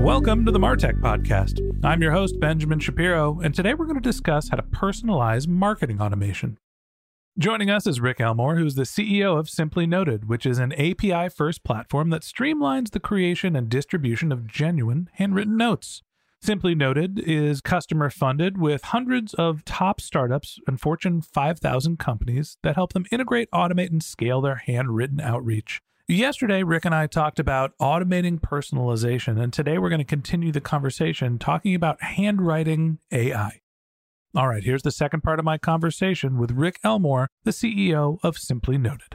Welcome to the Martech Podcast. I'm your host, Benjamin Shapiro, and today we're going to discuss how to personalize marketing automation. Joining us is Rick Elmore, who's the CEO of Simply Noted, which is an API first platform that streamlines the creation and distribution of genuine handwritten notes. Simply Noted is customer funded with hundreds of top startups and Fortune 5000 companies that help them integrate, automate, and scale their handwritten outreach. Yesterday, Rick and I talked about automating personalization, and today we're going to continue the conversation talking about handwriting AI. All right, here's the second part of my conversation with Rick Elmore, the CEO of Simply Noted.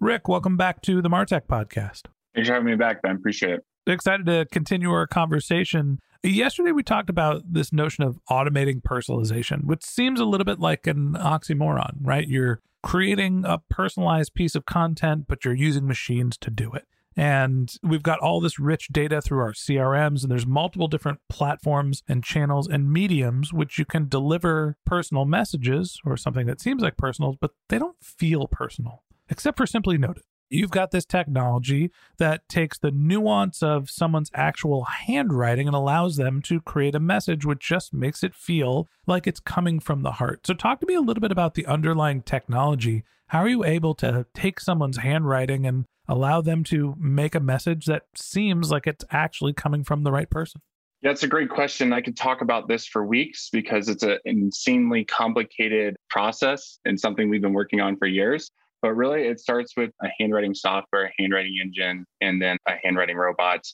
Rick, welcome back to the Martech podcast. Thanks for having me back, Ben. Appreciate it. Excited to continue our conversation. Yesterday, we talked about this notion of automating personalization, which seems a little bit like an oxymoron, right? You're creating a personalized piece of content, but you're using machines to do it. And we've got all this rich data through our CRMs, and there's multiple different platforms and channels and mediums which you can deliver personal messages or something that seems like personal, but they don't feel personal, except for simply noted. You've got this technology that takes the nuance of someone's actual handwriting and allows them to create a message which just makes it feel like it's coming from the heart. So, talk to me a little bit about the underlying technology. How are you able to take someone's handwriting and allow them to make a message that seems like it's actually coming from the right person? Yeah, it's a great question. I could talk about this for weeks because it's an insanely complicated process and something we've been working on for years. But really, it starts with a handwriting software, a handwriting engine, and then a handwriting robot.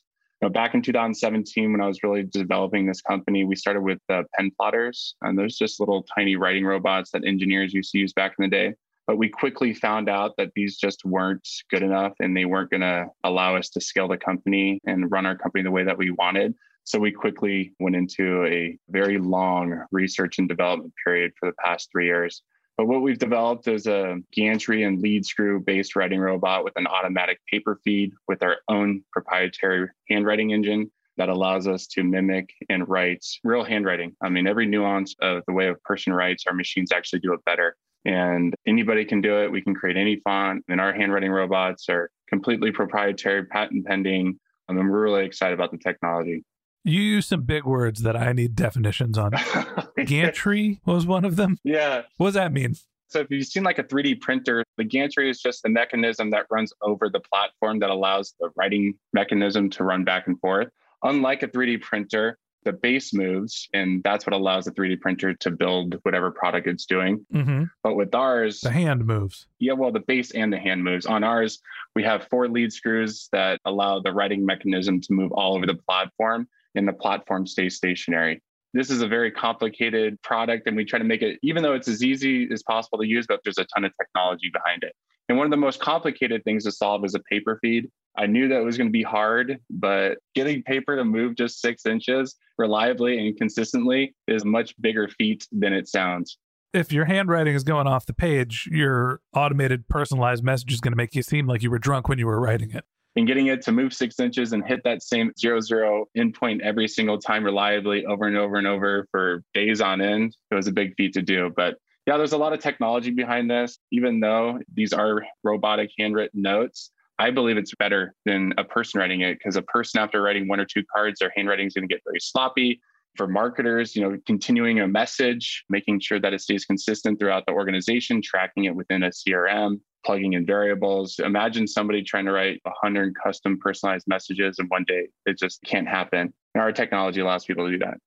Know, back in 2017, when I was really developing this company, we started with uh, pen plotters, and those just little tiny writing robots that engineers used to use back in the day. But we quickly found out that these just weren't good enough, and they weren't going to allow us to scale the company and run our company the way that we wanted. So we quickly went into a very long research and development period for the past three years. But what we've developed is a gantry and lead screw based writing robot with an automatic paper feed with our own proprietary handwriting engine that allows us to mimic and write real handwriting. I mean, every nuance of the way a person writes, our machines actually do it better. And anybody can do it. We can create any font, and our handwriting robots are completely proprietary, patent pending. I mean, we're really excited about the technology. You use some big words that I need definitions on. gantry was one of them. Yeah. What does that mean? So if you've seen like a 3D printer, the gantry is just the mechanism that runs over the platform that allows the writing mechanism to run back and forth. Unlike a 3D printer, the base moves, and that's what allows the 3D printer to build whatever product it's doing. Mm-hmm. But with ours, the hand moves. Yeah, well, the base and the hand moves. On ours, we have four lead screws that allow the writing mechanism to move all over the platform and the platform stays stationary. This is a very complicated product, and we try to make it, even though it's as easy as possible to use, but there's a ton of technology behind it. And one of the most complicated things to solve is a paper feed. I knew that was going to be hard, but getting paper to move just six inches reliably and consistently is a much bigger feat than it sounds. If your handwriting is going off the page, your automated personalized message is going to make you seem like you were drunk when you were writing it and getting it to move six inches and hit that same zero zero endpoint every single time reliably over and over and over for days on end, it was a big feat to do. But Yeah, there's a lot of technology behind this. Even though these are robotic handwritten notes, I believe it's better than a person writing it because a person, after writing one or two cards, their handwriting is going to get very sloppy. For marketers, you know, continuing a message, making sure that it stays consistent throughout the organization, tracking it within a CRM, plugging in variables. Imagine somebody trying to write 100 custom personalized messages in one day. It just can't happen. And our technology allows people to do that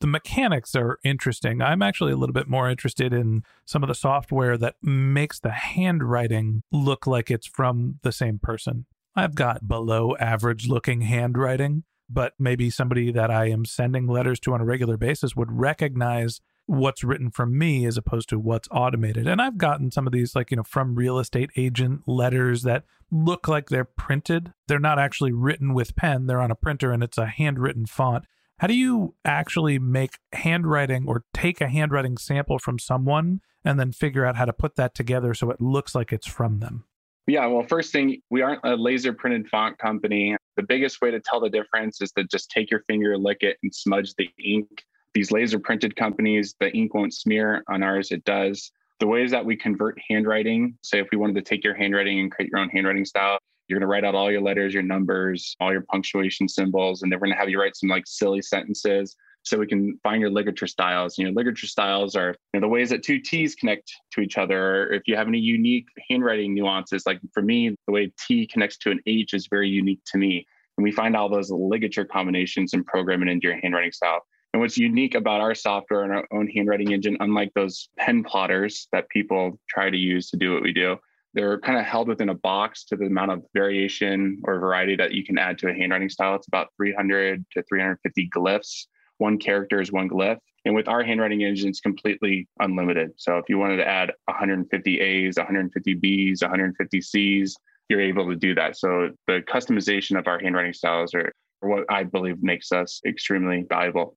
the mechanics are interesting. I'm actually a little bit more interested in some of the software that makes the handwriting look like it's from the same person. I've got below average looking handwriting, but maybe somebody that I am sending letters to on a regular basis would recognize what's written from me as opposed to what's automated. And I've gotten some of these, like, you know, from real estate agent letters that look like they're printed. They're not actually written with pen, they're on a printer and it's a handwritten font. How do you actually make handwriting or take a handwriting sample from someone and then figure out how to put that together so it looks like it's from them? Yeah, well, first thing, we aren't a laser printed font company. The biggest way to tell the difference is to just take your finger, lick it, and smudge the ink. These laser printed companies, the ink won't smear. On ours, it does. The ways that we convert handwriting, say if we wanted to take your handwriting and create your own handwriting style, you're going to write out all your letters, your numbers, all your punctuation symbols, and then we're going to have you write some like silly sentences so we can find your ligature styles. You know, ligature styles are you know, the ways that two T's connect to each other. Or if you have any unique handwriting nuances, like for me, the way T connects to an H is very unique to me. And we find all those ligature combinations and program it into your handwriting style. And what's unique about our software and our own handwriting engine, unlike those pen plotters that people try to use to do what we do, they're kind of held within a box to the amount of variation or variety that you can add to a handwriting style. It's about 300 to 350 glyphs. One character is one glyph. And with our handwriting engine, it's completely unlimited. So if you wanted to add 150 A's, 150 B's, 150 C's, you're able to do that. So the customization of our handwriting styles are what I believe makes us extremely valuable.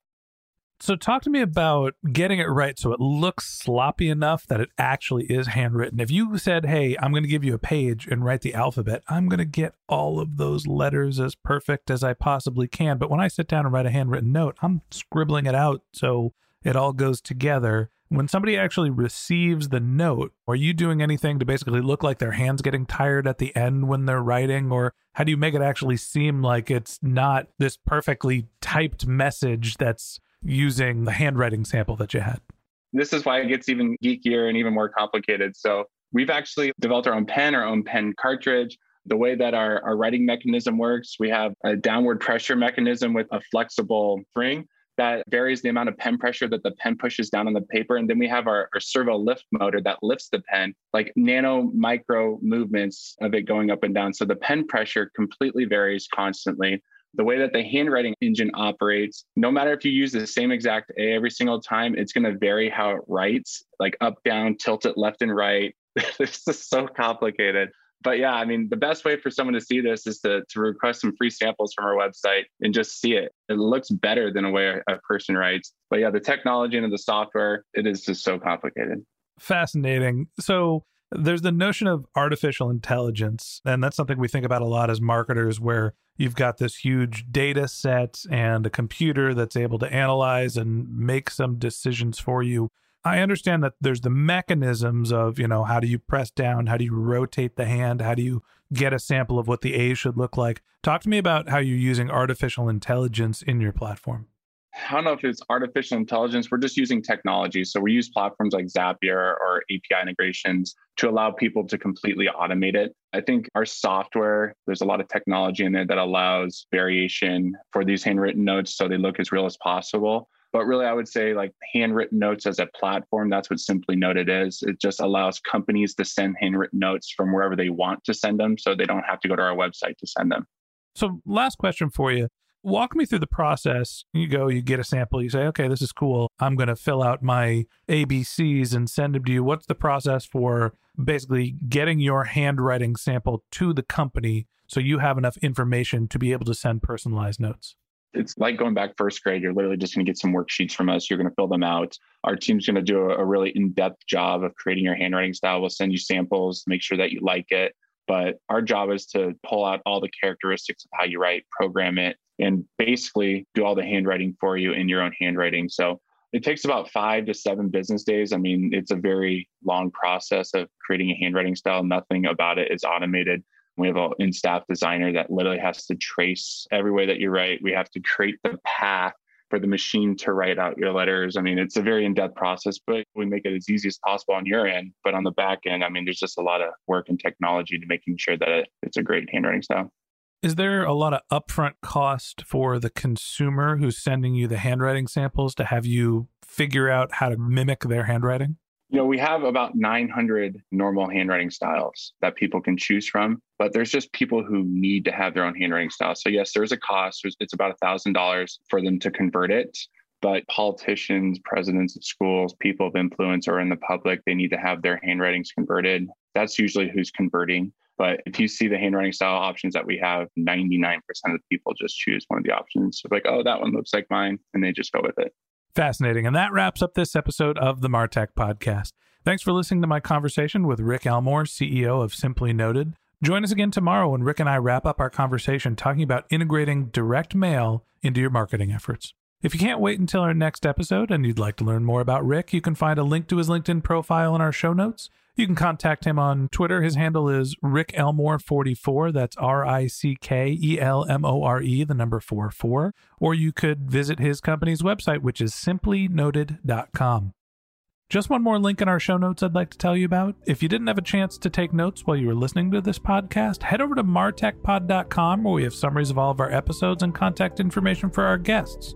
So, talk to me about getting it right so it looks sloppy enough that it actually is handwritten. If you said, Hey, I'm going to give you a page and write the alphabet, I'm going to get all of those letters as perfect as I possibly can. But when I sit down and write a handwritten note, I'm scribbling it out so it all goes together. When somebody actually receives the note, are you doing anything to basically look like their hands getting tired at the end when they're writing? Or how do you make it actually seem like it's not this perfectly typed message that's using the handwriting sample that you had. This is why it gets even geekier and even more complicated. So we've actually developed our own pen, our own pen cartridge. The way that our, our writing mechanism works, we have a downward pressure mechanism with a flexible spring that varies the amount of pen pressure that the pen pushes down on the paper. And then we have our, our servo lift motor that lifts the pen, like nano micro movements of it going up and down. So the pen pressure completely varies constantly the way that the handwriting engine operates, no matter if you use the same exact A every single time, it's going to vary how it writes, like up, down, tilt it left and right. this is so complicated. But yeah, I mean, the best way for someone to see this is to, to request some free samples from our website and just see it. It looks better than a way a person writes. But yeah, the technology and the software, it is just so complicated. Fascinating. So there's the notion of artificial intelligence, and that's something we think about a lot as marketers, where you've got this huge data set and a computer that's able to analyze and make some decisions for you. I understand that there's the mechanisms of, you know, how do you press down? How do you rotate the hand? How do you get a sample of what the A should look like? Talk to me about how you're using artificial intelligence in your platform. I don't know if it's artificial intelligence. We're just using technology. So we use platforms like Zapier or API integrations to allow people to completely automate it. I think our software, there's a lot of technology in there that allows variation for these handwritten notes so they look as real as possible. But really, I would say like handwritten notes as a platform, that's what Simply Noted is. It just allows companies to send handwritten notes from wherever they want to send them so they don't have to go to our website to send them. So, last question for you. Walk me through the process. You go, you get a sample, you say, okay, this is cool. I'm going to fill out my ABCs and send them to you. What's the process for basically getting your handwriting sample to the company so you have enough information to be able to send personalized notes? it's like going back first grade. You're literally just going to get some worksheets from us. You're going to fill them out. Our team's going to do a, really in depth job of creating your handwriting style. We'll send you samples, make sure that you like it. But our job is to pull out all the characteristics of how you write, program it, and basically do all the handwriting for you in your own handwriting. So it takes about five to seven business days. I mean, it's a very long process of creating a handwriting style. Nothing about it is automated. We have an in staff designer that literally has to trace every way that you write. We have to create the path for the machine to write out your letters. I mean, it's a very in depth process, but we make it as easy as possible on your end. But on the back end, I mean, there's just a lot of work and technology to making sure that it's a great handwriting style. Is there a lot of upfront cost for the consumer who's sending you the handwriting samples to have you figure out how to mimic their handwriting? You know, we have about 900 normal handwriting styles that people can choose from, but there's just people who need to have their own handwriting style. So, yes, there's a cost. It's about $1,000 for them to convert it. But politicians, presidents of schools, people of influence, or in the public, they need to have their handwritings converted. That's usually who's converting. But if you see the handwriting style options that we have, 99% of the people just choose one of the options. So like, oh, that one looks like mine. And they just go with it. Fascinating. And that wraps up this episode of the Martech Podcast. Thanks for listening to my conversation with Rick Elmore, CEO of Simply Noted. Join us again tomorrow when Rick and I wrap up our conversation talking about integrating direct mail into your marketing efforts. If you can't wait until our next episode and you'd like to learn more about Rick, you can find a link to his LinkedIn profile in our show notes. You can contact him on Twitter. His handle is Rick Elmore44. That's R I C K E L M O R E, the number 44. Or you could visit his company's website, which is simplynoted.com. Just one more link in our show notes I'd like to tell you about. If you didn't have a chance to take notes while you were listening to this podcast, head over to martechpod.com where we have summaries of all of our episodes and contact information for our guests.